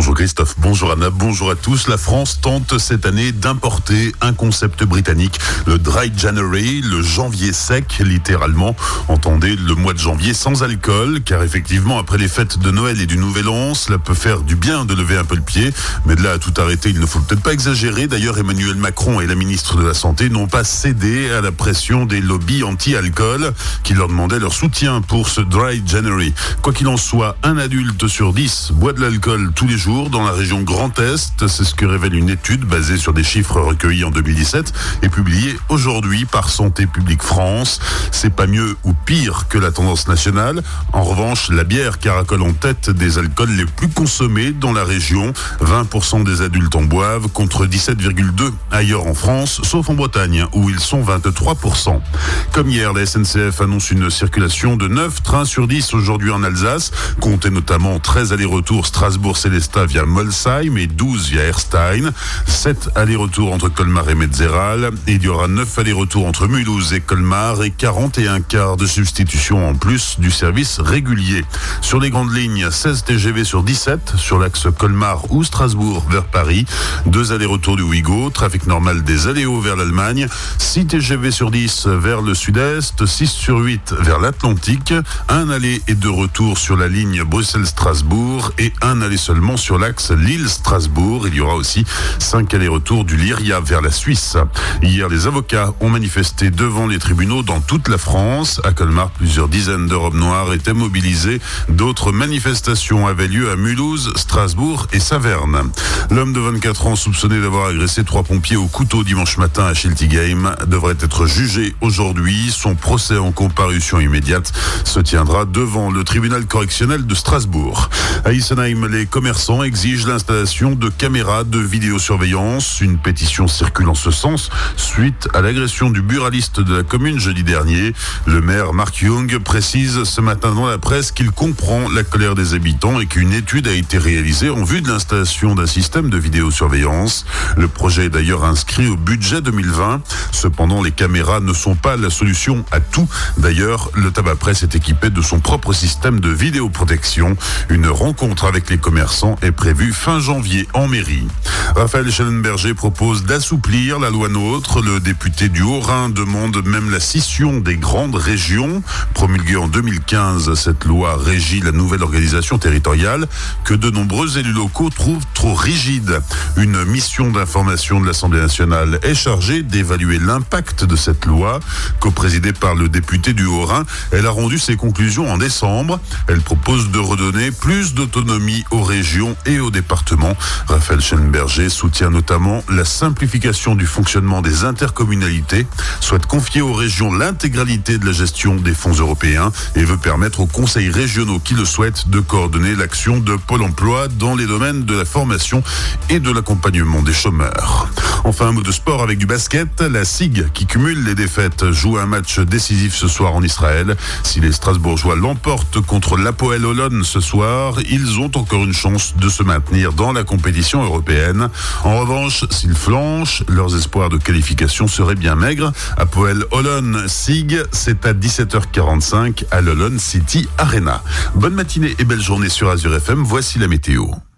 Bonjour Christophe, bonjour Anna, bonjour à tous. La France tente cette année d'importer un concept britannique, le Dry January, le janvier sec, littéralement. Entendez le mois de janvier sans alcool, car effectivement, après les fêtes de Noël et du Nouvel An, cela peut faire du bien de lever un peu le pied. Mais de là à tout arrêter, il ne faut peut-être pas exagérer. D'ailleurs, Emmanuel Macron et la ministre de la Santé n'ont pas cédé à la pression des lobbies anti-alcool qui leur demandaient leur soutien pour ce Dry January. Quoi qu'il en soit, un adulte sur dix boit de l'alcool tous les jours dans la région Grand Est. C'est ce que révèle une étude basée sur des chiffres recueillis en 2017 et publiée aujourd'hui par Santé publique France. C'est pas mieux ou pire que la tendance nationale. En revanche, la bière caracole en tête des alcools les plus consommés dans la région. 20% des adultes en boivent contre 17,2 ailleurs en France, sauf en Bretagne où ils sont 23%. Comme hier, la SNCF annonce une circulation de 9 trains sur 10 aujourd'hui en Alsace. Comptez notamment 13 allers-retours Strasbourg-Célestat via Molsheim et 12 via Erstein. 7 allers-retours entre Colmar et Metzeral. Et il y aura 9 allers-retours entre Mulhouse et Colmar et 41 quarts de substitution en plus du service régulier. Sur les grandes lignes, 16 TGV sur 17 sur l'axe Colmar ou Strasbourg vers Paris. 2 allers-retours du Ouigo, trafic normal des Aléos vers l'Allemagne. 6 TGV sur 10 vers le sud-est, 6 sur 8 vers l'Atlantique. Un aller et deux retours sur la ligne Bruxelles-Strasbourg et un aller seulement sur l'axe Lille-Strasbourg. Il y aura aussi 5 allers-retours du Lyria vers la Suisse. Hier, les avocats ont manifesté devant les tribunaux dans toute la France. À Colmar, plusieurs dizaines de robes noires étaient mobilisées. D'autres manifestations avaient lieu à Mulhouse, Strasbourg et Saverne. L'homme de 24 ans soupçonné d'avoir agressé trois pompiers au couteau dimanche matin à Schiltigheim devrait être jugé aujourd'hui. Son procès en comparution immédiate se tiendra devant le tribunal correctionnel de Strasbourg. À Isenheim, les commerçants exigent l'installation de caméras de vidéosurveillance. Une pétition circule en ce sens suite à l'agression du buraliste de la commune jeudi dernier. Le maire Mark Young précise ce matin dans la presse qu'il comprend la colère des habitants et qu'une étude a été réalisée en vue de l'installation d'un système de vidéosurveillance. Le projet est d'ailleurs inscrit au budget 2020. Cependant, les caméras ne sont pas la solution à tout. D'ailleurs, le tabac presse est équipé de son propre système de vidéoprotection. Une rencontre avec les commerçants est prévue fin janvier en mairie. Raphaël Schellenberger propose d'assouplir la loi NOTRe. Le député du Haut-Rhin demande même la scission des grandes régions. Promulguée en 2015, cette loi régit la nouvelle organisation territoriale que de nombreux élus locaux trouvent trop rigide. Une mission d'information de l'Assemblée nationale est chargée d'évaluer l'impact de cette loi. Co-présidée par le député du Haut-Rhin, elle a rendu ses conclusions en décembre. Elle propose de redonner plus d'autonomie aux régions et aux départements. Raphaël Schellenberger soutient notamment la simplification du fonctionnement des intercommunalités, souhaite confier aux régions l'intégralité de la gestion des fonds européens et veut permettre aux conseils régionaux qui le souhaitent de coordonner l'action de Pôle emploi dans les domaines de la formation et de l'accompagnement des chômeurs. Enfin, un mot de sport avec du basket. La SIG, qui cumule les défaites, joue un match décisif ce soir en Israël. Si les Strasbourgeois l'emportent contre l'Apoel Olon ce soir, ils ont encore une chance de se maintenir dans la compétition européenne. En revanche, s'ils flanchent, leurs espoirs de qualification seraient bien maigres. Apoel Olon SIG, c'est à 17h45 à l'Olon City Arena. Bonne matinée et belle journée sur Azure FM. Voici la météo.